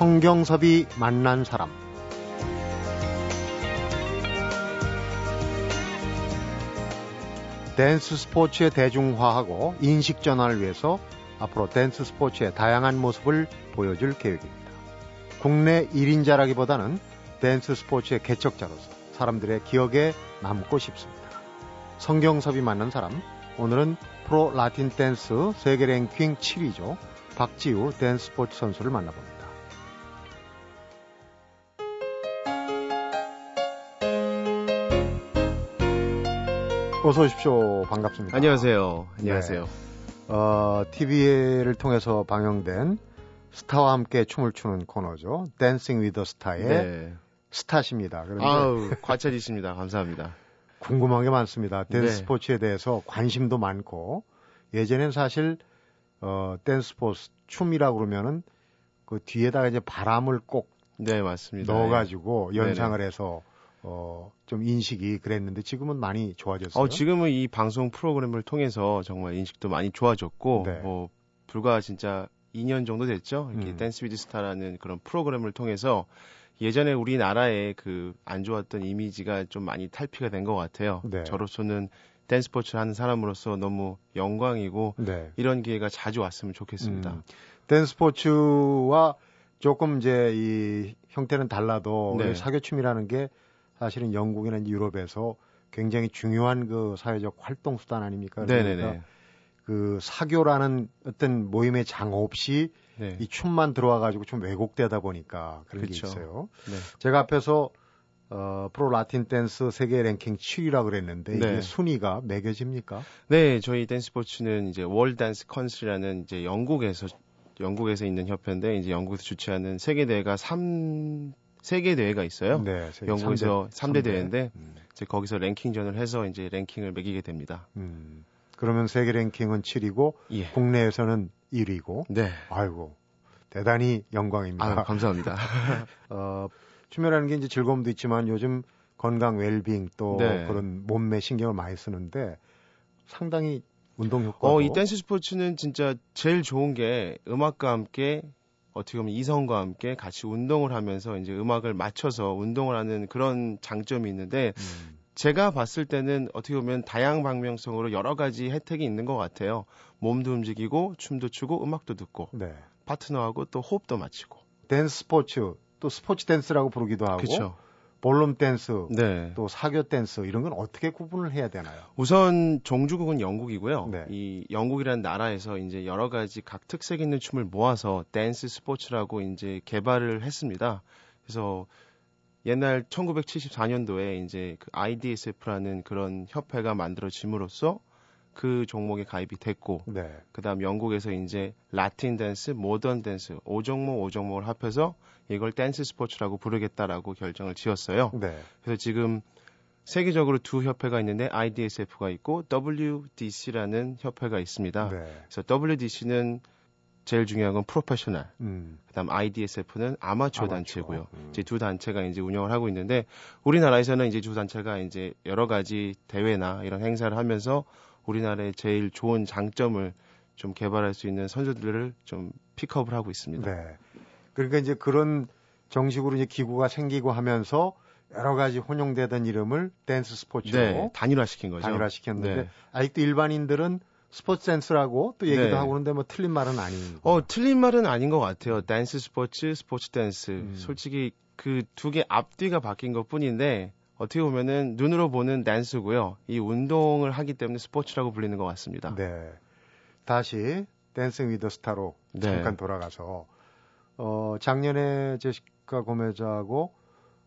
성경섭이 만난 사람 댄스 스포츠의 대중화하고 인식 전환을 위해서 앞으로 댄스 스포츠의 다양한 모습을 보여줄 계획입니다. 국내 1인자라기보다는 댄스 스포츠의 개척자로서 사람들의 기억에 남고 싶습니다. 성경섭이 만난 사람, 오늘은 프로 라틴 댄스 세계 랭킹 7위죠. 박지우 댄스 스포츠 선수를 만나봅니다. 어서 오십시오. 반갑습니다. 안녕하세요. 안녕하세요. 네. 어, TV를 통해서 방영된 스타와 함께 춤을 추는 코너죠. Dancing with the Star의 네. 스타십니다. 그런데 아우, 과찬이십니다. 감사합니다. 궁금한 게 많습니다. 댄스 네. 스포츠에 대해서 관심도 많고 예전엔 사실 어, 댄스 스포츠 춤이라 고 그러면은 그 뒤에다가 이제 바람을 꼭 네, 맞습니다. 넣어 가지고 연상을 네네. 해서 어, 좀 인식이 그랬는데 지금은 많이 좋아졌어요. 어, 지금은 이 방송 프로그램을 통해서 정말 인식도 많이 좋아졌고, 네. 뭐, 불과 진짜 2년 정도 됐죠. 이렇게 음. Dance with Star라는 그런 프로그램을 통해서 예전에 우리나라의 그 안 좋았던 이미지가 좀 많이 탈피가 된 것 같아요. 네. 저로서는 댄스 스포츠를 하는 사람으로서 너무 영광이고 네. 이런 기회가 자주 왔으면 좋겠습니다. 음. 댄스 스포츠와 조금 이제 이 형태는 달라도 네. 사교춤이라는 게 사실은 영국이나 유럽에서 굉장히 중요한 그 사회적 활동 수단 아닙니까? 그러니까 그 사교라는 어떤 모임의 장 없이 네. 이 춤만 들어와 가지고 좀 왜곡되다 보니까 그런 그쵸. 게 있어요. 네. 제가 앞에서 어, 프로 라틴 댄스 세계 랭킹 7위라 그랬는데 네. 이게 순위가 매겨집니까? 네, 저희 댄스 스포츠는 이제 World Dance Council이라는 이제 영국에서 영국에서 있는 협회인데 이제 영국에서 주최하는 세계 대회가 3 세계 대회가 있어요. 네, 영국에서 3대, 3대, 3대 대회인데 음. 이제 거기서 랭킹전을 해서 이제 랭킹을 매기게 됩니다. 음. 그러면 세계 랭킹은 7위고 예. 국내에서는 1위고. 네. 아이고 대단히 영광입니다. 아, 감사합니다. 어, 춤이라는 게 이제 즐거움도 있지만 요즘 건강 웰빙 또 네. 그런 몸매 신경을 많이 쓰는데 상당히 운동 효과. 어, 이 댄스 스포츠는 진짜 제일 좋은 게 음악과 함께 어떻게 보면 이성과 함께 같이 운동을 하면서 이제 음악을 맞춰서 운동을 하는 그런 장점이 있는데 음. 제가 봤을 때는 어떻게 보면 다양 방면성으로 여러 가지 혜택이 있는 것 같아요. 몸도 움직이고 춤도 추고 음악도 듣고 네. 파트너하고 또 호흡도 맞추고. 댄스 스포츠 또 스포츠 댄스라고 부르기도 하고 그쵸. 볼룸 댄스, 네. 또 사교 댄스 이런 건 어떻게 구분을 해야 되나요? 우선 종주국은 영국이고요. 네. 이 영국이라는 나라에서 이제 여러 가지 각 특색 있는 춤을 모아서 댄스 스포츠라고 이제 개발을 했습니다. 그래서 옛날 1974년도에 이제 그 IDSF라는 그런 협회가 만들어짐으로써 그 종목에 가입이 됐고 네. 그다음 영국에서 이제 라틴 댄스, 모던 댄스 5종목 5종목을 합해서 이걸 댄스 스포츠라고 부르겠다라고 결정을 지었어요. 네. 그래서 지금 세계적으로 두 협회가 있는데 IDSF가 있고 WDC라는 협회가 있습니다. 네. 그래서 WDC는 제일 중요한 건 프로페셔널. 음. 그다음 IDSF는 아마추어, 아마추어. 단체고요. 음. 이제 두 단체가 이제 운영을 하고 있는데 우리나라에서는 이제 두 단체가 이제 여러 가지 대회나 이런 행사를 하면서 우리나라의 제일 좋은 장점을 좀 개발할 수 있는 선수들을 좀 픽업을 하고 있습니다. 네. 그러니까 이제 그런 정식으로 이제 기구가 생기고 하면서 여러 가지 혼용되던 이름을 댄스 스포츠로 네, 단일화시킨 거죠. 단일화시켰는데 네. 아직도 일반인들은 스포츠 댄스라고 또 얘기도 네. 하고 그러는데 뭐 틀린 말은 아닌. 어, 틀린 말은 아닌 것 같아요. 댄스 스포츠, 스포츠 댄스. 음. 솔직히 그 두 개 앞뒤가 바뀐 것 뿐인데 어떻게 보면은 눈으로 보는 댄스고요. 이 운동을 하기 때문에 스포츠라고 불리는 것 같습니다. 네. 다시 댄싱 위더 스타로 네. 잠깐 돌아가서 어 작년에 제시카 고메자하고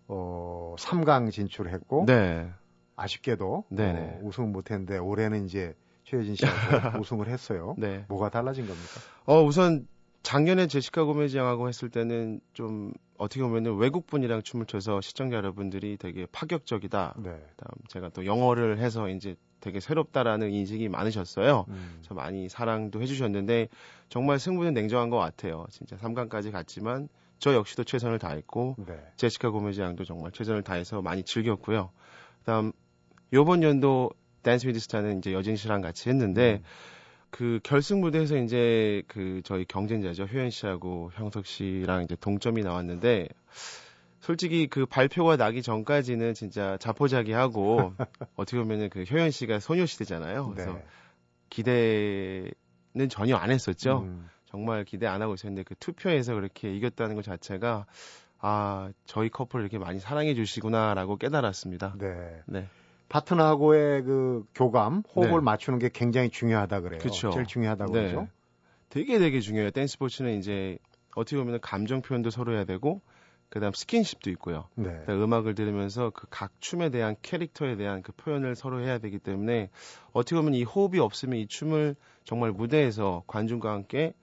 어 3강 진출했고 네. 아쉽게도 어, 우승 못했는데 올해는 이제 최혜진 씨하고 우승을 했어요. 네. 뭐가 달라진 겁니까? 어 우선 작년에 제시카 고메즈 양하고 했을 때는 좀 어떻게 보면은 외국 분이랑 춤을 춰서 시청자 여러분들이 되게 파격적이다. 네. 그다음 제가 또 영어를 해서 이제 되게 새롭다라는 인식이 많으셨어요. 음. 저 많이 사랑도 해주셨는데 정말 승부는 냉정한 것 같아요. 진짜 3강까지 갔지만 저 역시도 최선을 다했고 네. 제시카 고메즈 양도 정말 최선을 다해서 많이 즐겼고요. 그다음 요번 연도 댄스 위드 스타는 이제 여진 씨랑 같이 했는데 음. 그 결승 무대에서 이제 그 저희 경쟁자죠 효연 씨하고 형석 씨랑 이제 동점이 나왔는데 솔직히 그 발표가 나기 전까지는 진짜 자포자기하고 어떻게 보면은 그 효연 씨가 소녀시대잖아요. 그래서 네. 기대는 전혀 안 했었죠. 음. 정말 기대 안 하고 있었는데 그 투표에서 그렇게 이겼다는 것 자체가 아 저희 커플을 이렇게 많이 사랑해 주시구나라고 깨달았습니다. 네. 네. 파트너하고의 그 교감, 호흡을 네. 맞추는 게 굉장히 중요하다 그래요. 그쵸. 제일 중요하다고 네. 그러죠. 되게 되게 중요해요. 댄스 스포츠는 이제 어떻게 보면 감정 표현도 서로 해야 되고 그다음 스킨십도 있고요. 네. 음악을 들으면서 그 각 춤에 대한 캐릭터에 대한 그 표현을 서로 해야 되기 때문에 어떻게 보면 이 호흡이 없으면 이 춤을 정말 무대에서 관중과 함께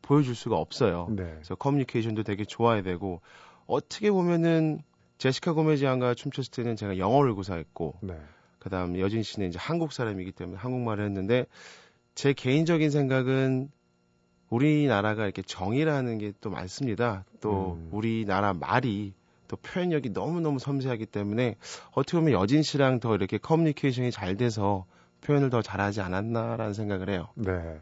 보여줄 수가 없어요. 네. 그래서 커뮤니케이션도 되게 좋아야 되고 어떻게 보면은 제시카 고메지안과 춤췄을 때는 제가 영어를 구사했고 네. 그다음 여진 씨는 이제 한국 사람이기 때문에 한국말을 했는데 제 개인적인 생각은 우리나라가 이렇게 정이라는 게 또 많습니다. 또 음. 우리나라 말이 또 표현력이 너무너무 섬세하기 때문에 어떻게 보면 여진 씨랑 더 이렇게 커뮤니케이션이 잘 돼서 표현을 더 잘하지 않았나라는 생각을 해요. 네.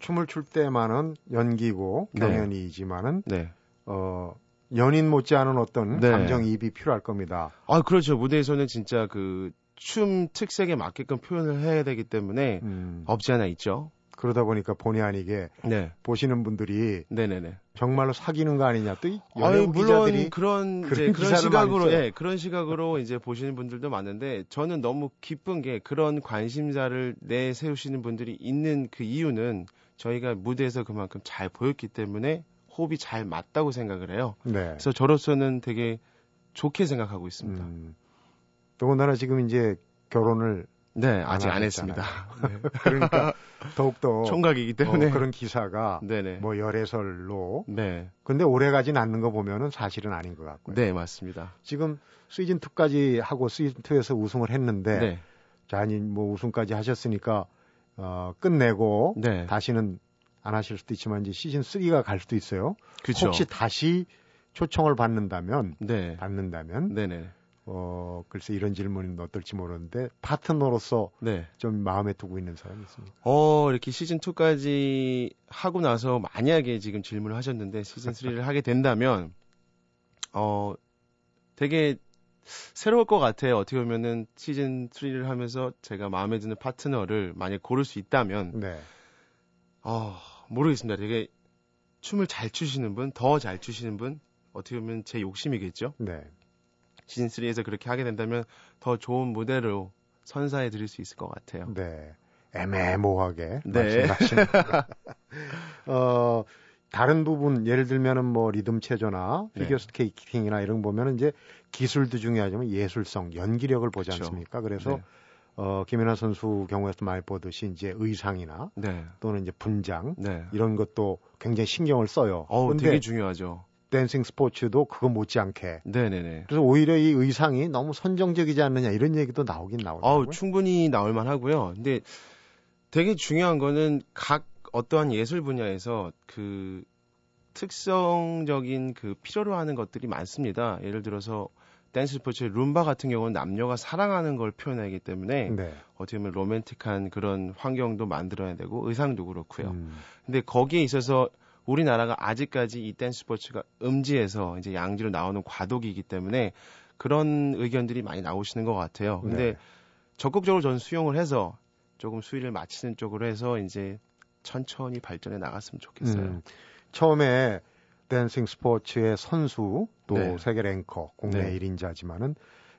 춤을 출 때만은 연기고 네. 경연이지만은 네. 어 연인 못지않은 어떤 네. 감정이입이 필요할 겁니다. 아, 그렇죠. 무대에서는 진짜 그 춤 특색에 맞게끔 표현을 해야 되기 때문에 음. 없지 않아 있죠. 그러다 보니까 본의 아니게 네. 보시는 분들이 네네네. 정말로 사귀는 거 아니냐 또 연예인 물론 그런 그런, 그런 시각으로 예, 그런 시각으로 이제 보시는 분들도 많은데 저는 너무 기쁜 게 그런 관심사를 내세우시는 분들이 있는 그 이유는 저희가 무대에서 그만큼 잘 보였기 때문에 호흡이 잘 맞다고 생각을 해요. 네. 그래서 저로서는 되게 좋게 생각하고 있습니다. 음, 더군다나 지금 이제 결혼을 네, 아직 안, 안 했습니다. 네. 그러니까 더욱더 총각이기 때문에 어, 그런 기사가 네네. 뭐 열애설로 네. 근데 오래 가진 않는 거 보면은 사실은 아닌 것 같고요. 네, 맞습니다. 지금 시즌 2까지 하고 시즌 2에서 우승을 했는데 네. 자, 아니 뭐 우승까지 하셨으니까 어, 끝내고 네. 다시는 안 하실 수도 있지만 이제 시즌 3가 갈 수도 있어요. 그쵸. 혹시 다시 초청을 받는다면 네. 받는다면 네네. 어 글쎄 이런 질문은 어떨지 모르는데 파트너로서 네. 좀 마음에 두고 있는 사람이 있습니까? 어 이렇게 시즌 2까지 하고 나서 만약에 지금 질문을 하셨는데 시즌 3를 하게 된다면 어 되게 새로울 것 같아요. 어떻게 보면은 시즌 3를 하면서 제가 마음에 드는 파트너를 만약 고를 수 있다면 네. 어 모르겠습니다. 되게 춤을 잘 추시는 분, 더 잘 추시는 분, 어떻게 보면 제 욕심이겠죠. 네. 시즌 3에서 그렇게 하게 된다면 더 좋은 무대로 선사해 드릴 수 있을 것 같아요. 네. 애매모호하게 네. 말씀하신. 어, 다른 부분 예를 들면은 뭐 리듬 체조나 네. 피겨 스케이팅이나 이런 거 보면은 이제 기술도 중요하지만 예술성, 연기력을 보지 그쵸. 않습니까? 그래서 네. 어, 김연아 선수 경우에서 많이 보듯이 이제 의상이나 네. 또는 이제 분장 네. 이런 것도 굉장히 신경을 써요. 어, 되게 중요하죠. 댄싱 스포츠도 그거 못지않게. 네네네. 그래서 오히려 이 의상이 너무 선정적이지 않느냐 이런 얘기도 나오긴 나오더라고요. 어, 충분히 나올 만 하고요. 근데 되게 중요한 거는 각 어떠한 예술 분야에서 그 특성적인 그 필요로 하는 것들이 많습니다. 예를 들어서 댄스 스포츠 룸바 같은 경우는 남녀가 사랑하는 걸 표현하기 때문에 네. 어떻게 보면 로맨틱한 그런 환경도 만들어야 되고 의상도 그렇고요. 음. 근데 거기에 있어서 우리나라가 아직까지 이 댄스 스포츠가 음지에서 이제 양지로 나오는 과도기이기 때문에 그런 의견들이 많이 나오시는 것 같아요. 근데 네. 적극적으로 저는 수용을 해서 조금 수위를 맞추는 쪽으로 해서 이제 천천히 발전해 나갔으면 좋겠어요. 음. 처음에 댄싱 스포츠의 선수 또 네. 세계 랭커 국내 네. 1인자지만은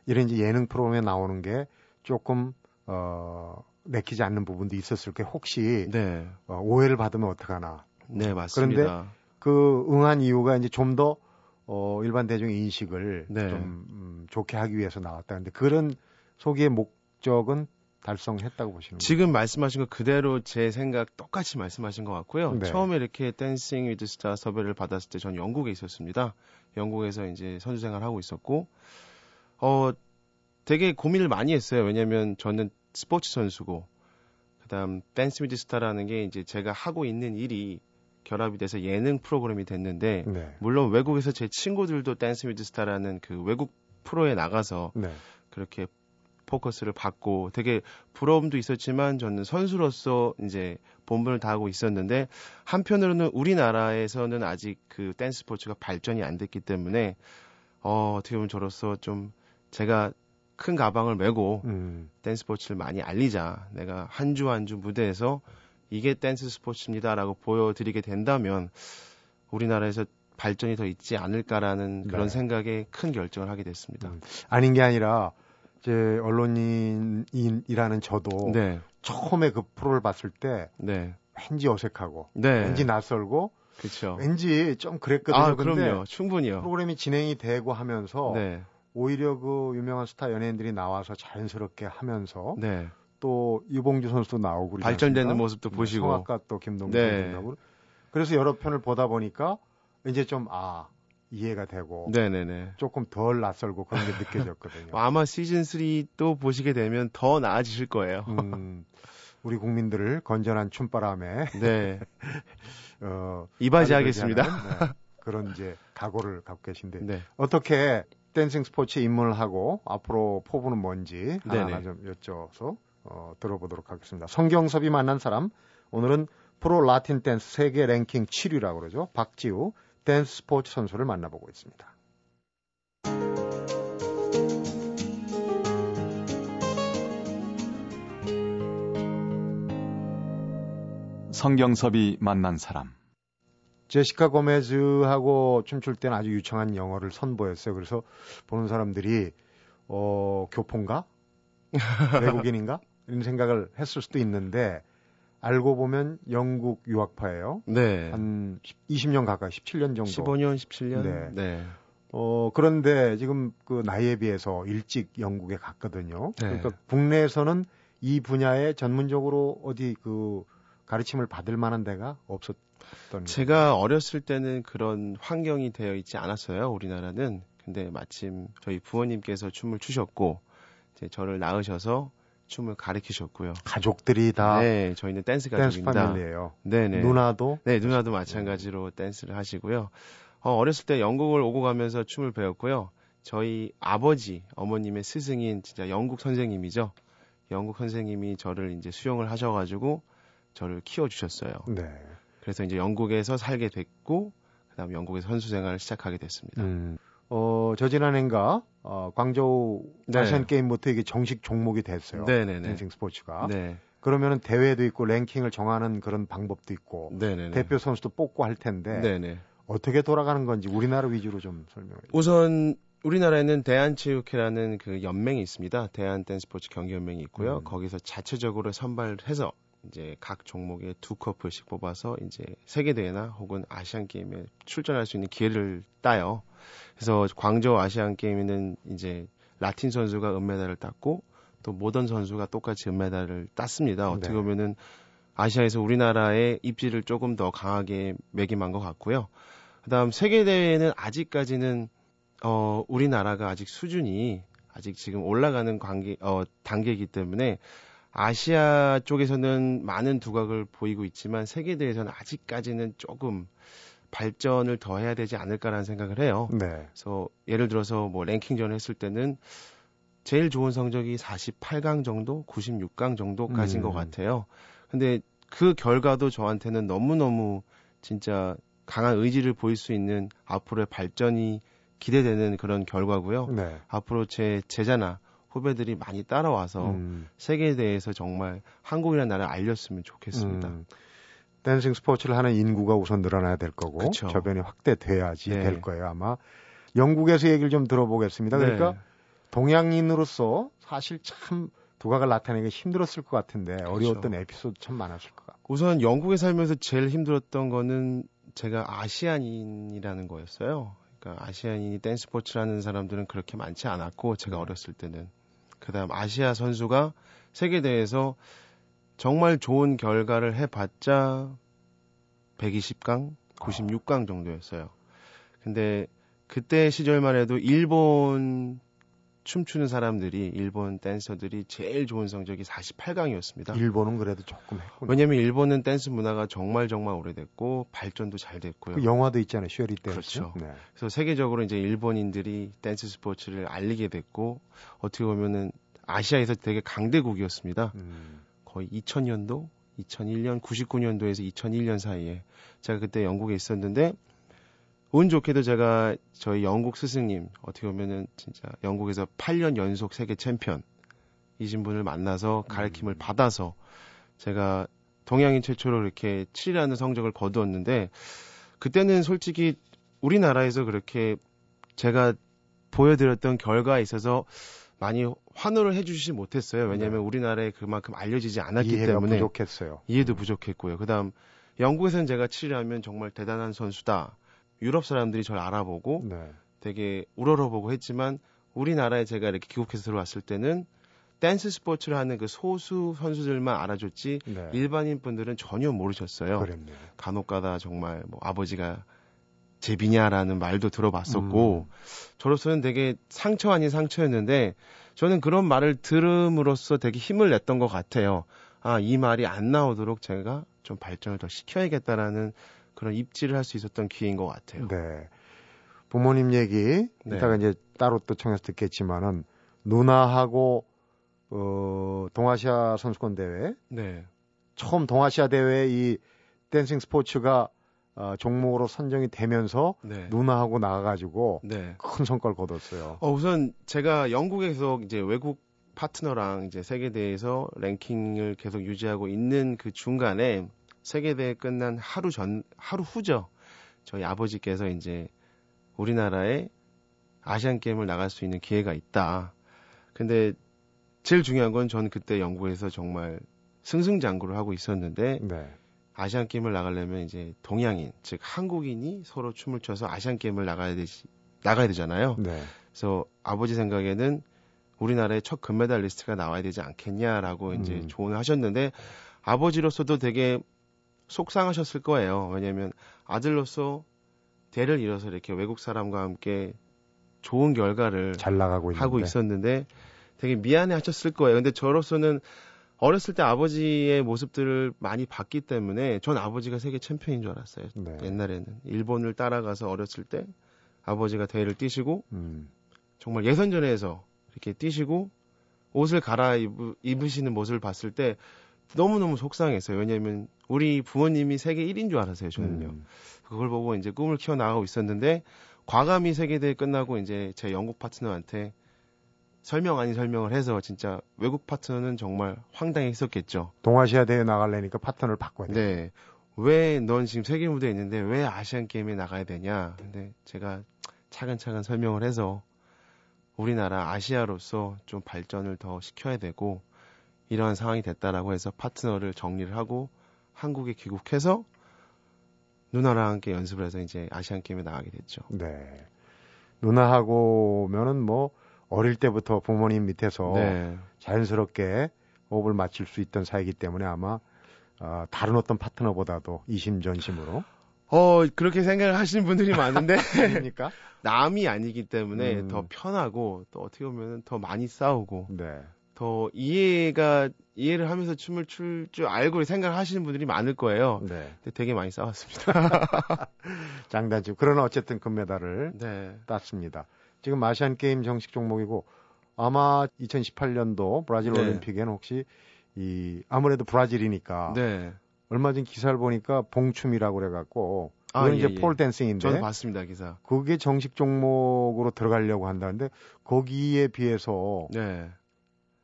이런 이제 예능 프로그램에 나오는 게 조금 어 내키지 않는 부분도 있었을 게 혹시 네. 어, 오해를 받으면 어떡하나. 네, 맞습니다. 그런데 그 응한 이유가 이제 좀더 어, 일반 대중의 인식을 네. 좀 음, 좋게 하기 위해서 나왔다는데 그런 소기의 목적은 달성했다고 보시는 거예요? 지금 말씀하신 거 그대로 제 생각 똑같이 말씀하신 것 같고요. 네. 처음에 이렇게 댄싱 위드 스타 섭외를 받았을 때 전 영국에 있었습니다. 영국에서 이제 선수 생활을 하고 있었고 어 되게 고민을 많이 했어요. 왜냐면 저는 스포츠 선수고 그다음 댄스 위드 스타라는 게 이제 제가 하고 있는 일이 결합이 돼서 예능 프로그램이 됐는데 네. 물론 외국에서 제 친구들도 댄스 위드 스타라는 그 외국 프로에 나가서 네. 그렇게 포커스를 받고 되게 부러움도 있었지만 저는 선수로서 이제 본분을 다하고 있었는데 한편으로는 우리나라에서는 아직 그 댄스 스포츠가 발전이 안 됐기 때문에 어, 어떻게 보면 저로서 좀 제가 큰 가방을 메고 음. 댄스 스포츠를 많이 알리자. 내가 한 주 한주 무대에서 이게 댄스 스포츠입니다라고 보여드리게 된다면 우리나라에서 발전이 더 있지 않을까라는 그런 네. 생각에 큰 결정을 하게 됐습니다. 음. 아닌 게 아니라 이제 언론인이라는 저도 네. 처음에 그 프로를 봤을 때 네. 왠지 어색하고 네. 왠지 낯설고 그렇죠. 왠지 좀 그랬거든요. 아, 그럼요. 충분히요. 프로그램이 진행이 되고 하면서 네. 오히려 그 유명한 스타 연예인들이 나와서 자연스럽게 하면서 네. 또 유봉주 선수도 나오고 발전되는 모습도 네, 보시고 성악가 또 김동준 네. 나오고 그래서 여러 편을 보다 보니까 이제 좀 아 이해가 되고 네네네. 조금 덜 낯설고 그런 게 느껴졌거든요. 아마 시즌 3 또 보시게 되면 더 나아지실 거예요. 음, 우리 국민들을 건전한 춤바람에 네. 어, 이바지하겠습니다. 네, 그런 이제 각오를 갖고 계신데 네. 어떻게 댄싱 스포츠에 입문을 하고 앞으로 포부는 뭔지 하나 좀 여쭤서 어, 들어보도록 하겠습니다. 성경섭이 만난 사람 오늘은 프로 라틴 댄스 세계 랭킹 7위라고 그러죠. 박지우 댄스 스포츠 선수를 만나보고 있습니다. 성경섭이 만난 사람 제시카 고메즈하고 춤출 때는 아주 유창한 영어를 선보였어요. 그래서 보는 사람들이 어 교포인가 외국인인가 이런 생각을 했을 수도 있는데 알고 보면 영국 유학파예요. 네. 한 20년 가까이 17년 정도. 15년, 17년. 네. 네. 어 그런데 지금 그 나이에 비해서 일찍 영국에 갔거든요. 네. 그러니까 국내에서는 이 분야에 전문적으로 어디 그 가르침을 받을 만한 데가 없었 제가 어렸을 때는 그런 환경이 되어 있지 않았어요. 우리나라는. 근데 마침 저희 부모님께서 춤을 추셨고 이제 저를 낳으셔서 춤을 가르치셨고요. 가족들이 다 네, 저희는 댄스 가족입니다. 댄스 패밀리예요. 네, 네. 누나도 네, 누나도 마찬가지로 댄스를 하시고요. 어, 어렸을 때 영국을 오고 가면서 춤을 배웠고요. 저희 아버지, 어머님의 스승인 진짜 영국 선생님이죠. 영국 선생님이 저를 이제 수용을 하셔 가지고 저를 키워 주셨어요. 네. 그래서 이제 영국에서 살게 됐고 그다음 영국에서 선수 생활을 시작하게 됐습니다. 음. 어, 저 지난해인가 어, 광저우 네. 아시안 게임부터 이게 정식 종목이 됐어요. 네네네. 댄싱 스포츠가. 네. 그러면은 대회도 있고 랭킹을 정하는 그런 방법도 있고 네네네. 대표 선수도 뽑고 할 텐데 네네. 어떻게 돌아가는 건지 우리나라 위주로 좀 설명해 주세요. 우선 우리나라에는 대한체육회라는 그 연맹이 있습니다. 대한 댄스포츠 경기연맹이 있고요. 음. 거기서 자체적으로 선발해서 이제 각 종목에 두 커플씩 뽑아서 이제 세계 대회나 혹은 아시안 게임에 출전할 수 있는 기회를 따요. 그래서 광저우 아시안 게임에는 이제 라틴 선수가 은메달을 땄고 또 모던 선수가 똑같이 은메달을 땄습니다. 어떻게 네. 보면은 아시아에서 우리나라의 입지를 조금 더 강하게 매김한 것 같고요. 그다음 세계 대회는 아직까지는 어 우리나라가 아직 수준이 아직 지금 올라가는 관계 어 단계이기 때문에 아시아 쪽에서는 많은 두각을 보이고 있지만 세계 대회에서는 아직까지는 조금 발전을 더 해야 되지 않을까라는 생각을 해요. 네. 그래서 예를 들어서 뭐 랭킹전을 했을 때는 제일 좋은 성적이 48강 정도, 96강 정도까지인 음. 것 같아요. 근데 그 결과도 저한테는 너무너무 진짜 강한 의지를 보일 수 있는 앞으로의 발전이 기대되는 그런 결과고요. 네. 앞으로 제 제자나 후배들이 많이 따라와서 음. 세계에 대해서 정말 한국이라는 나라를 알렸으면 좋겠습니다. 음. 댄싱 스포츠를 하는 인구가 우선 늘어나야 될 거고 그쵸. 저변이 확대돼야지 네. 될 거예요 아마 영국에서 얘기를 좀 들어보겠습니다. 그러니까 네. 동양인으로서 사실 참 두각을 나타내기 힘들었을 것 같은데 어려웠던 그쵸. 에피소드 참 많았을 것 같고 우선 영국에 살면서 제일 힘들었던 거는 제가 아시안인이라는 거였어요. 그러니까 아시안인이 댄스 스포츠라는 사람들은 그렇게 많지 않았고 제가 네. 어렸을 때는 그다음 아시아 선수가 세계 대회에서 정말 좋은 결과를 해봤자 120강, 96강 정도였어요. 근데 그때 시절만 해도 일본 춤추는 사람들이 일본 댄서들이 제일 좋은 성적이 48강이었습니다. 일본은 그래도 조금 했군요. 왜냐면 일본은 댄스 문화가 정말 정말 오래됐고 발전도 잘 됐고요. 그 영화도 있잖아요. 쉘 위 댄스. 그렇죠. 네. 그래서 세계적으로 이제 일본인들이 댄스 스포츠를 알리게 됐고 어떻게 보면은 아시아에서 되게 강대국이었습니다. 음. 거의 2000년도, 2001년, 99년도에서 2001년 사이에 제가 그때 영국에 있었는데 운 좋게도 제가 저희 영국 스승님 어떻게 보면은 진짜 영국에서 8년 연속 세계 챔피언 이신 분을 만나서 가르침을 음. 받아서 제가 동양인 최초로 이렇게 7위라는 성적을 거두었는데 그때는 솔직히 우리나라에서 그렇게 제가 보여드렸던 결과에 있어서 많이 환호를 해주시지 못했어요. 왜냐하면 네. 우리나라에 그만큼 알려지지 않았기 때문에 부족했어요. 이해도 부족했고요. 그다음 영국에서는 제가 7위하면 정말 대단한 선수다. 유럽 사람들이 저를 알아보고 네. 되게 우러러보고 했지만 우리나라에 제가 이렇게 귀국해서 들어왔을 때는 댄스 스포츠를 하는 그 소수 선수들만 알아줬지 네. 일반인 분들은 전혀 모르셨어요. 그랬네요. 간혹가다 정말 뭐 아버지가 제비냐라는 말도 들어봤었고 음. 저로서는 되게 상처 아닌 상처였는데 저는 그런 말을 들음으로써 되게 힘을 냈던 것 같아요. 아, 이 말이 안 나오도록 제가 좀 발전을 더 시켜야겠다라는 그런 입지를 할 수 있었던 기회인 것 같아요. 네. 부모님 얘기 네. 이따가 이제 따로 또 청해서 듣겠지만은 누나하고 어 동아시아 선수권 대회 네. 처음 동아시아 대회 이 댄싱 스포츠가 어, 종목으로 선정이 되면서 네. 누나하고 나가가지고 네. 큰 성과를 거뒀어요. 어, 우선 제가 영국에서 이제 외국 파트너랑 이제 세계 대회에서 랭킹을 계속 유지하고 있는 그 중간에 세계대회 끝난 하루 전, 하루 후죠. 저희 아버지께서 이제 우리나라에 아시안 게임을 나갈 수 있는 기회가 있다. 근데 제일 중요한 건 저는 그때 영국에서 정말 승승장구를 하고 있었는데 네. 아시안 게임을 나가려면 이제 동양인 즉 한국인이 서로 춤을 춰서 아시안 게임을 나가야 되지 나가야 되잖아요. 네. 그래서 아버지 생각에는 우리나라의 첫 금메달리스트가 나와야 되지 않겠냐라고 음. 이제 조언을 하셨는데 아버지로서도 되게 속상하셨을 거예요. 왜냐하면 아들로서 대를 이뤄서 이렇게 외국 사람과 함께 좋은 결과를 잘 나가고 하고 있었는데 되게 미안해 하셨을 거예요. 근데 저로서는 어렸을 때 아버지의 모습들을 많이 봤기 때문에 전 아버지가 세계 챔피언인 줄 알았어요. 네. 옛날에는 일본을 따라가서 어렸을 때 아버지가 대회를 뛰시고 음. 정말 예선전에서 이렇게 뛰시고 옷을 갈아입으시는 모습을 봤을 때 너무너무 속상했어요. 왜냐하면 우리 부모님이 세계 1인 줄 알았어요, 저는요. 음. 그걸 보고 이제 꿈을 키워나가고 있었는데, 과감히 세계대회 끝나고 이제 제 영국 파트너한테 설명 아닌 설명을 해서 진짜 외국 파트너는 정말 황당해 했었겠죠. 동아시아 대회 나갈래니까 파트너를 바꿔야 돼. 네. 왜 넌 지금 세계 무대에 있는데 왜 아시안 게임에 나가야 되냐. 근데 제가 차근차근 설명을 해서 우리나라 아시아로서 좀 발전을 더 시켜야 되고 이러한 상황이 됐다라고 해서 파트너를 정리를 하고 한국에 귀국해서 누나랑 함께 연습을 해서 이제 아시안 게임에 나가게 됐죠. 네. 누나하고면은 뭐 어릴 때부터 부모님 밑에서 네. 자연스럽게 호흡을 맞출 수 있던 사이기 때문에 아마 어, 다른 어떤 파트너보다도 이심전심으로 어 그렇게 생각을 하시는 분들이 많은데 그러니까 남이 아니기 때문에 음. 더 편하고 또 어떻게 보면 더 많이 싸우고 네. 더 이해가 이해를 하면서 춤을 출 줄 알고 생각하시는 분들이 많을 거예요. 네. 근데 되게 많이 싸웠습니다. 장단점. 그러나 어쨌든 금메달을 네. 땄습니다. 지금 아시안 게임 정식 종목이고 아마 2018년도 브라질 네. 올림픽에는 혹시 이 아무래도 브라질이니까 네. 얼마 전 기사를 보니까 봉춤이라고 그래갖고 아, 아, 이제 예, 폴 댄싱인데 저도 봤습니다 기사. 그게 정식 종목으로 들어가려고 한다는데 거기에 비해서 네.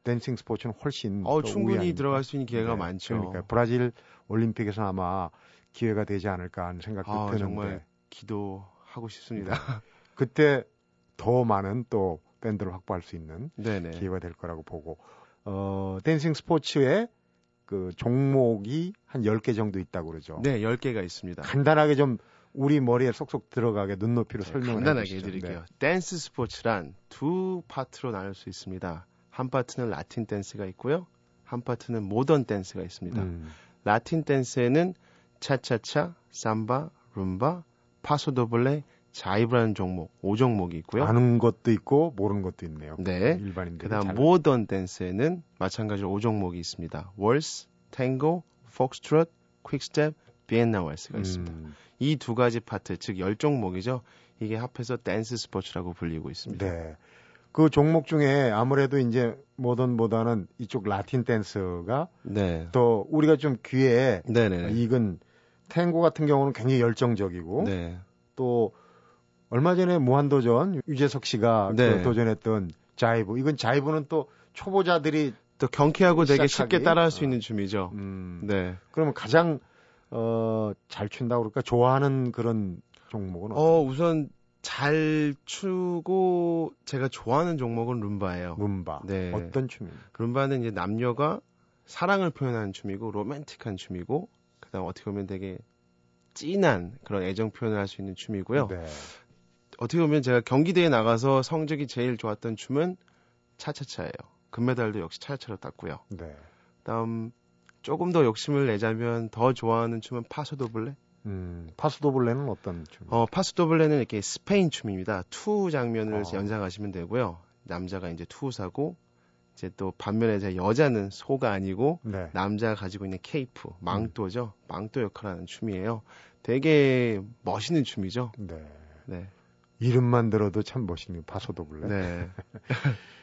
댄싱 스포츠는 훨씬 어, 충분히 우위아닙니까? 들어갈 수 있는 기회가 네, 많죠. 그러니까 브라질 올림픽에서 아마 기회가 되지 않을까 하는 생각도 아, 드는데 정말 기도하고 싶습니다. 네. 그때 더 많은 또 팬들을 확보할 수 있는 네네. 기회가 될 거라고 보고 어 댄싱 스포츠의 그 종목이 한 10개 정도 있다고 그러죠. 네, 10개가 있습니다. 간단하게 좀 우리 머리에 쏙쏙 들어가게 눈높이로 네, 설명을 간단하게 해드릴게요. 네. 댄스 스포츠란 두 파트로 나눌 수 있습니다. 한 파트는 라틴 댄스가 있고요. 한 파트는 모던 댄스가 있습니다. 음. 라틴 댄스에는 차차차, 삼바, 룸바, 파소도블레, 자이브라는 종목, 5종목이 있고요. 아는 것도 있고 모르는 것도 있네요. 네. 일반인들. 그다음 모던 댄스에는 마찬가지로 5종목이 있습니다. 왈츠, 탱고, 폭스트롯, 퀵스텝, 비엔나 왈츠가 있습니다. 음. 이두 가지 파트, 즉 10종목이죠. 이게 합해서 댄스 스포츠라고 불리고 있습니다. 네. 그 종목 중에 아무래도 이제 모던보다는 이쪽 라틴 댄스가 네. 또 우리가 좀 귀에 네네. 익은 탱고 같은 경우는 굉장히 열정적이고 네. 또 얼마 전에 무한도전 유재석 씨가 네. 그 도전했던 자이브 이건 자이브는 또 초보자들이 또 경쾌하고. 되게 쉽게 따라할 수 있는 춤이죠. 음. 네. 그러면 가장 어 잘 춘다고 그럴까 좋아하는 그런 종목은 어 우선 잘 추고 제가 좋아하는 종목은 룸바예요. 룸바. 네. 어떤 춤입니까? 룸바는 이제 남녀가 사랑을 표현하는 춤이고 로맨틱한 춤이고 그다음 어떻게 보면 되게 진한 그런 애정 표현을 할 수 있는 춤이고요. 네. 어떻게 보면 제가 경기 대회 나가서 성적이 제일 좋았던 춤은 차차차예요. 금메달도 역시 차차차로 땄고요. 네. 그다음 조금 더 욕심을 내자면 더 좋아하는 춤은 파소도블레. 음, 파소도블레는 어떤 춤? 어, 파소도블레는 이렇게 스페인 춤입니다. 투우 장면을 어. 연상하시면 되고요. 남자가 이제 투우사고 이제 또 반면에 이제 여자는 소가 아니고 네. 남자가 가지고 있는 케이프, 망토죠. 음. 망토 역할하는 춤이에요. 되게 멋있는 춤이죠. 네. 네. 이름만 들어도 참 멋있는 파소도블레. 네.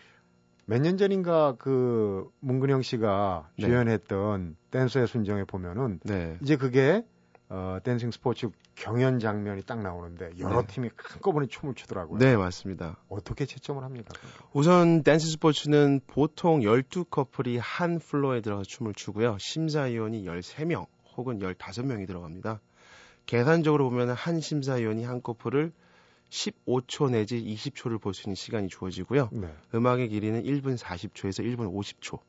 몇년 전인가 그 문근영 씨가 네. 주연했던 댄서의 순정에 보면은 네. 이제 그게 어, 댄싱 스포츠 경연 장면이 딱 나오는데 여러 네. 팀이 한꺼번에 춤을 추더라고요. 네, 맞습니다. 어떻게 채점을 합니까? 우선 댄스 스포츠는 보통 12커플이 한 플로어에 들어가서 춤을 추고요. 심사위원이 13명 혹은 15명이 들어갑니다. 계산적으로 보면 한 심사위원이 한 커플을 15초 내지 20초를 볼 수 있는 시간이 주어지고요. 네. 음악의 길이는 1분 40초에서 1분 50초.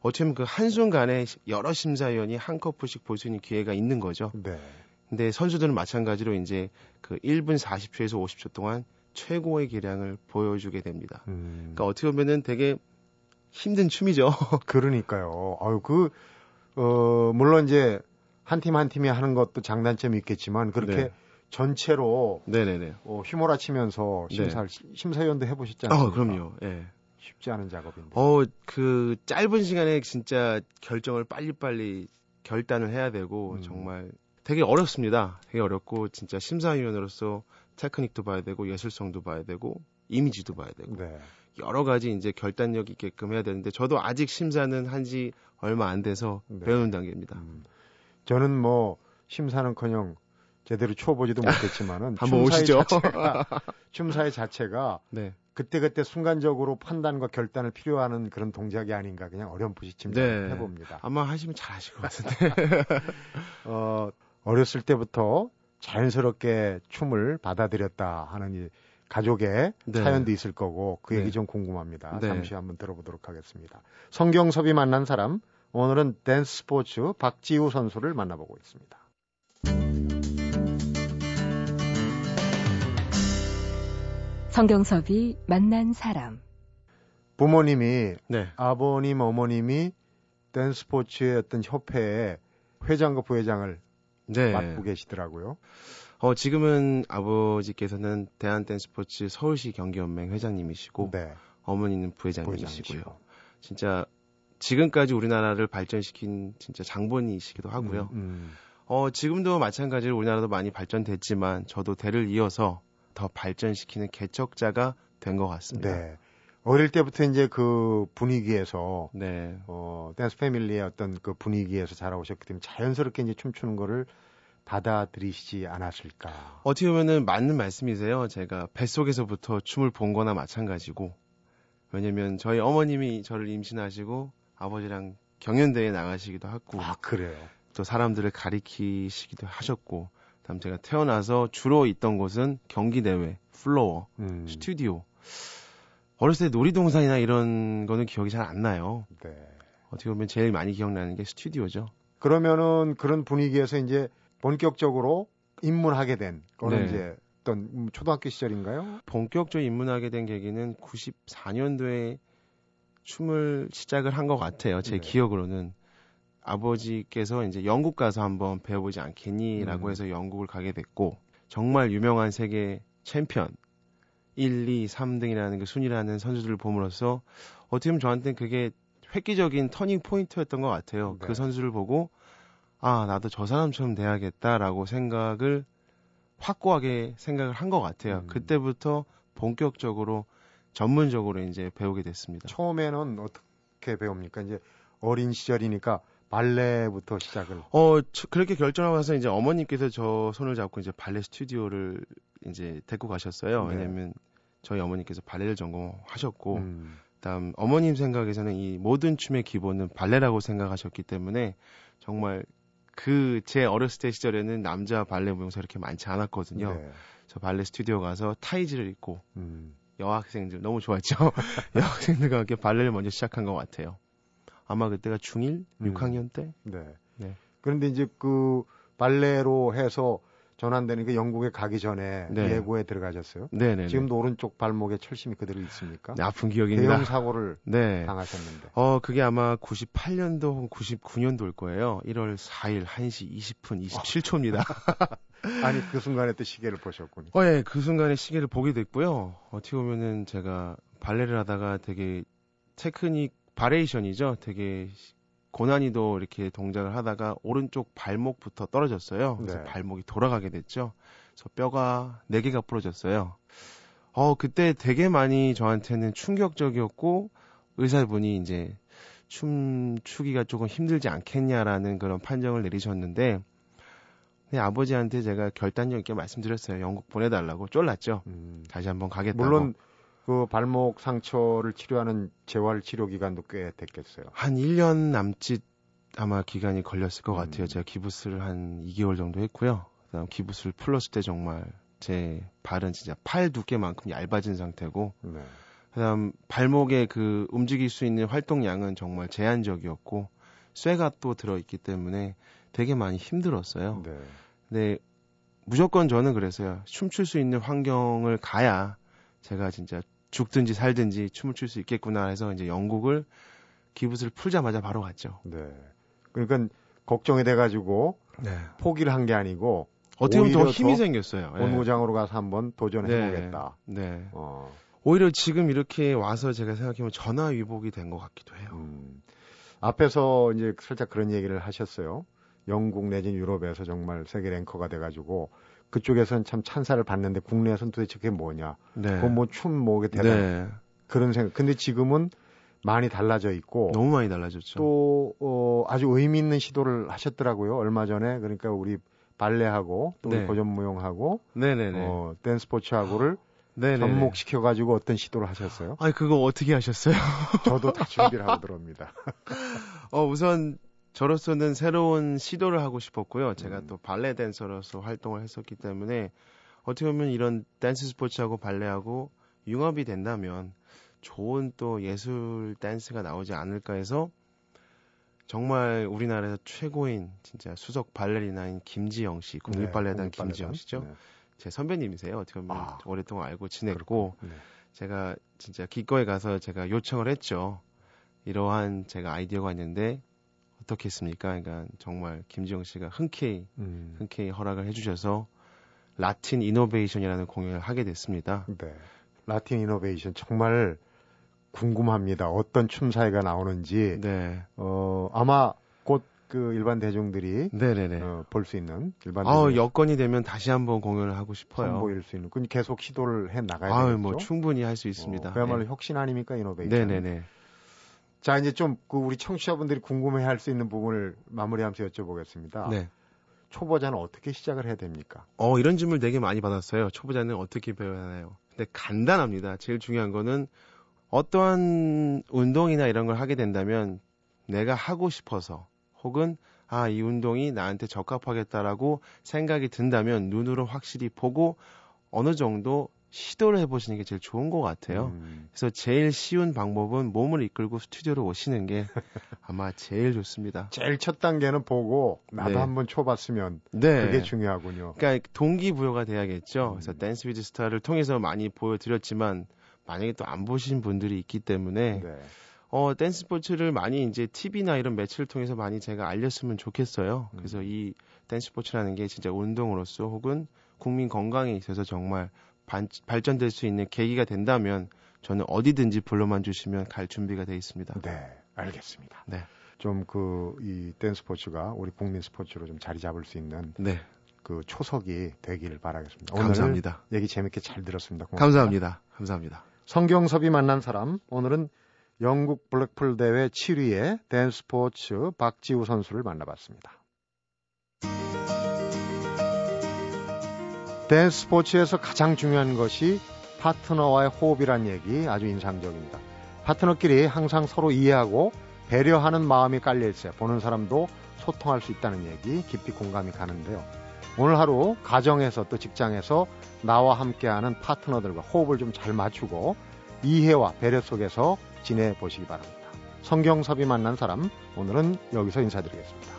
어쩌면 그 한순간에 여러 심사위원이 한 커플씩 볼 수 있는 기회가 있는 거죠. 네. 근데 선수들은 마찬가지로 이제 그 1분 40초에서 50초 동안 최고의 기량을 보여주게 됩니다. 음. 그러니까 어떻게 보면은 되게 힘든 춤이죠. 그러니까요. 아유 그 어, 물론 이제 한 팀 한 팀이 하는 것도 장단점이 있겠지만 그렇게 네. 전체로 네네네. 어, 휘몰아치면서 심사 네. 심사위원도 아, 않습니까? 아, 그럼요. 예. 쉽지 않은 작업인데. 어, 그 짧은 시간에 진짜 결정을 빨리빨리 결단을 해야 되고 음. 정말 되게 어렵습니다. 되게 어렵고 진짜 심사위원으로서 테크닉도 봐야 되고 예술성도 봐야 되고 이미지도 봐야 되고 네. 여러 가지 이제 결단력 있게끔 해야 되는데 저도 아직 심사는 한지 얼마 안 돼서 네. 배우는 단계입니다. 음. 저는 뭐 심사는커녕 제대로 추워보지도 못했지만은 한번 오시죠. 자체가, 춤사의 자체가 네. 그때그때 순간적으로 판단과 결단을 필요하는 그런 동작이 아닌가 그냥 어렴풋이 짐작을 네. 해봅니다. 아마 하시면 잘 하실 것 같은데. 어, 어렸을 때부터 자연스럽게 춤을 받아들였다 하는 이 가족의 네. 사연도 있을 거고 그 얘기 네. 좀 궁금합니다. 네. 잠시 한번 들어보도록 하겠습니다. 성경섭이 만난 사람 오늘은 댄스 스포츠 박지우 선수를 만나보고 있습니다. 성경섭이 만난 사람. 부모님이 네. 아버님 어머님이 댄스 스포츠의 어떤 협회의 회장과 부회장을 네. 맡고 계시더라고요. 어, 지금은 아버지께서는 대한 댄스 스포츠 서울시 경기연맹 회장님이시고 네. 어머니는 부회장님이시고요. 부회장이시고. 진짜 지금까지 우리나라를 발전시킨 진짜 장본이시기도 하고요. 음, 음. 어, 지금도 마찬가지로 우리나라도 많이 발전됐지만 저도 대를 이어서 더 발전시키는 개척자가 된 것 같습니다. 네. 어릴 때부터 이제 그 분위기에서 네. 어, 댄스 패밀리의 어떤 그 분위기에서 자라오셨기 때문에 자연스럽게 이제 춤추는 거를 받아들이시지 않았을까. 어떻게 보면은 맞는 말씀이세요. 제가 뱃속에서부터 춤을 본 거나 마찬가지고. 왜냐면 저희 어머님이 저를 임신하시고 아버지랑 경연대회 나가시기도 하고. 아, 그래요? 또 사람들을 가리키시기도 하셨고. 다음 제가 태어나서 주로 있던 곳은 경기 대회, 플로어, 음. 스튜디오. 어렸을 때 놀이동산이나 이런 거는 기억이 잘 안 나요. 네. 어떻게 보면 제일 많이 기억나는 게 스튜디오죠. 그러면은 그런 분위기에서 이제 본격적으로 입문하게 된 거는 네. 이제 어떤 초등학교 시절인가요? 본격적으로 입문하게 된 계기는 94년도에 춤을 시작을 한 것 같아요. 제 네. 기억으로는 아버지께서 이제 영국 가서 한번 배워보지 않겠니라고 음. 해서 영국을 가게 됐고 정말 유명한 세계 챔피언 1, 2, 3등이라는 그 순위라는 선수들을 봄으로써 어떻게 보면 저한테는 그게 획기적인 터닝 포인트였던 것 같아요. 네. 그 선수를 보고 아 나도 저 사람처럼 돼야겠다라고 생각을 확고하게 생각을 한 것 같아요. 음. 그때부터 본격적으로 전문적으로 이제 배우게 됐습니다. 처음에는 어떻게 배웁니까? 이제 어린 시절이니까 발레부터 시작을. 어 그렇게 결정하고 나서 이제 어머님께서 저 손을 잡고 이제 발레 스튜디오를 이제 데리고 가셨어요. 네. 왜냐면 저희 어머니께서 발레를 전공하셨고 음. 그다음 어머님 생각에서는 이 모든 춤의 기본은 발레라고 생각하셨기 때문에 정말 그 제 어렸을 때 시절에는 남자 발레 무용사 이렇게 많지 않았거든요. 네. 저 발레 스튜디오 가서 타이즈를 입고 음. 여학생들 너무 좋았죠. 여학생들과 함께 발레를 먼저 시작한 것 같아요. 아마 그때가 중1, 음. 6학년 때. 네. 네. 그런데 이제 그 발레로 해서 전환되는 게 영국에 가기 전에 네. 예고에 들어가셨어요. 네네. 네, 네. 지금도 오른쪽 발목에 철심이 그대로 있습니까? 네, 아픈 기억입니다. 대형 사고를 네. 당하셨는데. 어, 그게 아마 98년도, 99년도일 거예요. 1월 4일 1시 20분 27초입니다. 아니 그 순간에 또 시계를 보셨군요. 어, 예, 그 순간에 시계를 보게 됐고요. 어떻게 보면은 제가 발레를 하다가 되게 테크닉 variation이죠. 되게 고난이도 이렇게 동작을 하다가 오른쪽 발목부터 떨어졌어요. 그래서 네. 발목이 돌아가게 됐죠. 그래서 뼈가 4개가 부러졌어요. 어, 그때 되게 많이 저한테는 충격적이었고 의사분이 이제 춤 추기가 조금 힘들지 않겠냐라는 그런 판정을 내리셨는데 네, 아버지한테 제가 결단력 있게 말씀드렸어요. 영국 보내달라고 쫄랐죠. 음. 다시 한번 가겠다고. 물론 그 발목 상처를 치료하는 재활 치료 기간도 꽤 됐겠어요. 한 1년 남짓 아마 기간이 걸렸을 것 음. 같아요. 제가 기부스를 한 2개월 정도 했고요. 그다음 기부스를 풀었을 때 정말 제 발은 진짜 팔 두께만큼 얇아진 상태고 네. 그다음 발목에 그 움직일 수 있는 활동량은 정말 제한적이었고 쇠가 또 들어있기 때문에 되게 많이 힘들었어요. 네. 근데 무조건 저는 그랬어요. 춤출 수 있는 환경을 가야 제가 진짜 죽든지 살든지 춤을 출 수 있겠구나 해서 이제 영국을 기부스를 풀자마자 바로 갔죠. 네. 그러니까 걱정이 돼가지고 네. 포기를 한 게 아니고 어떻게 보면 더 힘이 생겼어요. 본무장으로 가서 한번 도전해보겠다. 네. 네. 어. 오히려 지금 이렇게 와서 제가 생각해보면 전화 위복이 된 것 같기도 해요. 음. 앞에서 이제 살짝 그런 얘기를 하셨어요. 영국 내진 유럽에서 정말 세계 랭커가 돼가지고 그쪽에서는 참 찬사를 받는데 국내에서는 도대체 그게 뭐냐. 네. 그건 뭐 춤 뭐게 대단 네. 그런 생각. 근데 지금은 많이 달라져 있고 너무 많이 달라졌죠. 또 어, 아주 의미 있는 시도를 하셨더라고요. 얼마 전에 그러니까 우리 발레하고 또 네. 고전 무용하고 네네네. 어, 댄스 스포츠하고를 접목시켜 가지고 어떤 시도를 하셨어요? 아니 그거 어떻게 하셨어요? 저도 다 준비를 하고 들어옵니다. 어 우선 저로서는 새로운 시도를 하고 싶었고요. 제가 음. 또 발레 댄서로서 활동을 했었기 때문에 어떻게 보면 이런 댄스 스포츠하고 발레하고 융합이 된다면 좋은 또 예술 댄스가 나오지 않을까 해서 정말 우리나라에서 최고인 진짜 수석 발레리나인 김지영 씨, 국립발레단 네, 김지영 씨죠. 네. 제 선배님이세요. 어떻게 보면 아, 오랫동안 알고 지냈고 네. 제가 진짜 기꺼이 가서 제가 요청을 했죠. 이러한 제가 아이디어가 있는데 어떻겠습니까? 그러니까 정말 김지영 씨가 흔쾌히 음. 흔쾌히 허락을 해주셔서 라틴 이노베이션이라는 공연을 하게 됐습니다. 네. 라틴 이노베이션 정말 궁금합니다. 어떤 춤사위가 나오는지. 네. 어, 아마 곧 그 일반 대중들이. 어, 볼수 있는 일반 아, 여건이 되면 다시 한번 공연을 하고 싶어요. 선보일 수 있는. 그 계속 시도를 해 나가야 아, 되겠죠. 뭐 충분히 할 수 있습니다. 어, 그야말로 네. 혁신 아닙니까 이노베이션. 네네네. 자, 이제 좀 그 우리 청취자분들이 궁금해 할 수 있는 부분을 마무리하면서 여쭤보겠습니다. 네. 초보자는 어떻게 시작을 해야 됩니까? 어, 이런 질문을 되게 많이 받았어요. 초보자는 어떻게 배워야 하나요? 근데 간단합니다. 제일 중요한 거는 어떠한 운동이나 이런 걸 하게 된다면 내가 하고 싶어서 혹은 아, 이 운동이 나한테 적합하겠다라고 생각이 든다면 눈으로 확실히 보고 어느 정도 시도를 해보시는 게 제일 좋은 것 같아요. 음. 그래서 제일 쉬운 방법은 몸을 이끌고 스튜디오로 오시는 게 아마 제일 좋습니다. 제일 첫 단계는 보고 나도 네. 한번 쳐봤으면 네. 그게 중요하군요. 그러니까 동기부여가 돼야겠죠. 음. 그래서 Dance with Star를 통해서 많이 보여드렸지만 만약에 또 안 보신 분들이 있기 때문에 네. 어, 댄스 스포츠를 많이 이제 TV나 이런 매체를 통해서 많이 제가 알렸으면 좋겠어요. 그래서 음. 이 댄스 스포츠라는 게 진짜 운동으로서 혹은 국민 건강에 있어서 정말 반, 발전될 수 있는 계기가 된다면 저는 어디든지 불러만 주시면 갈 준비가 돼 있습니다. 네, 알겠습니다. 네. 좀 그 이 댄스 스포츠가 우리 국민 스포츠로 좀 자리 잡을 수 있는 네. 그 초석이 되기를 바라겠습니다. 감사합니다. 얘기 재밌게 잘 들었습니다. 고맙습니다. 감사합니다. 감사합니다. 성경섭이 만난 사람 오늘은 영국 블랙풀 대회 7위의 댄스포츠 박지우 선수를 만나봤습니다. 댄스포츠에서 가장 중요한 것이 파트너와의 호흡이란 얘기 아주 인상적입니다. 파트너끼리 항상 서로 이해하고 배려하는 마음이 깔려 있어요. 보는 사람도 소통할 수 있다는 얘기 깊이 공감이 가는데요. 오늘 하루 가정에서 또 직장에서 나와 함께하는 파트너들과 호흡을 좀 잘 맞추고 이해와 배려 속에서 지내 보시기 바랍니다. 성경섭이 만난 사람 오늘은 여기서 인사드리겠습니다.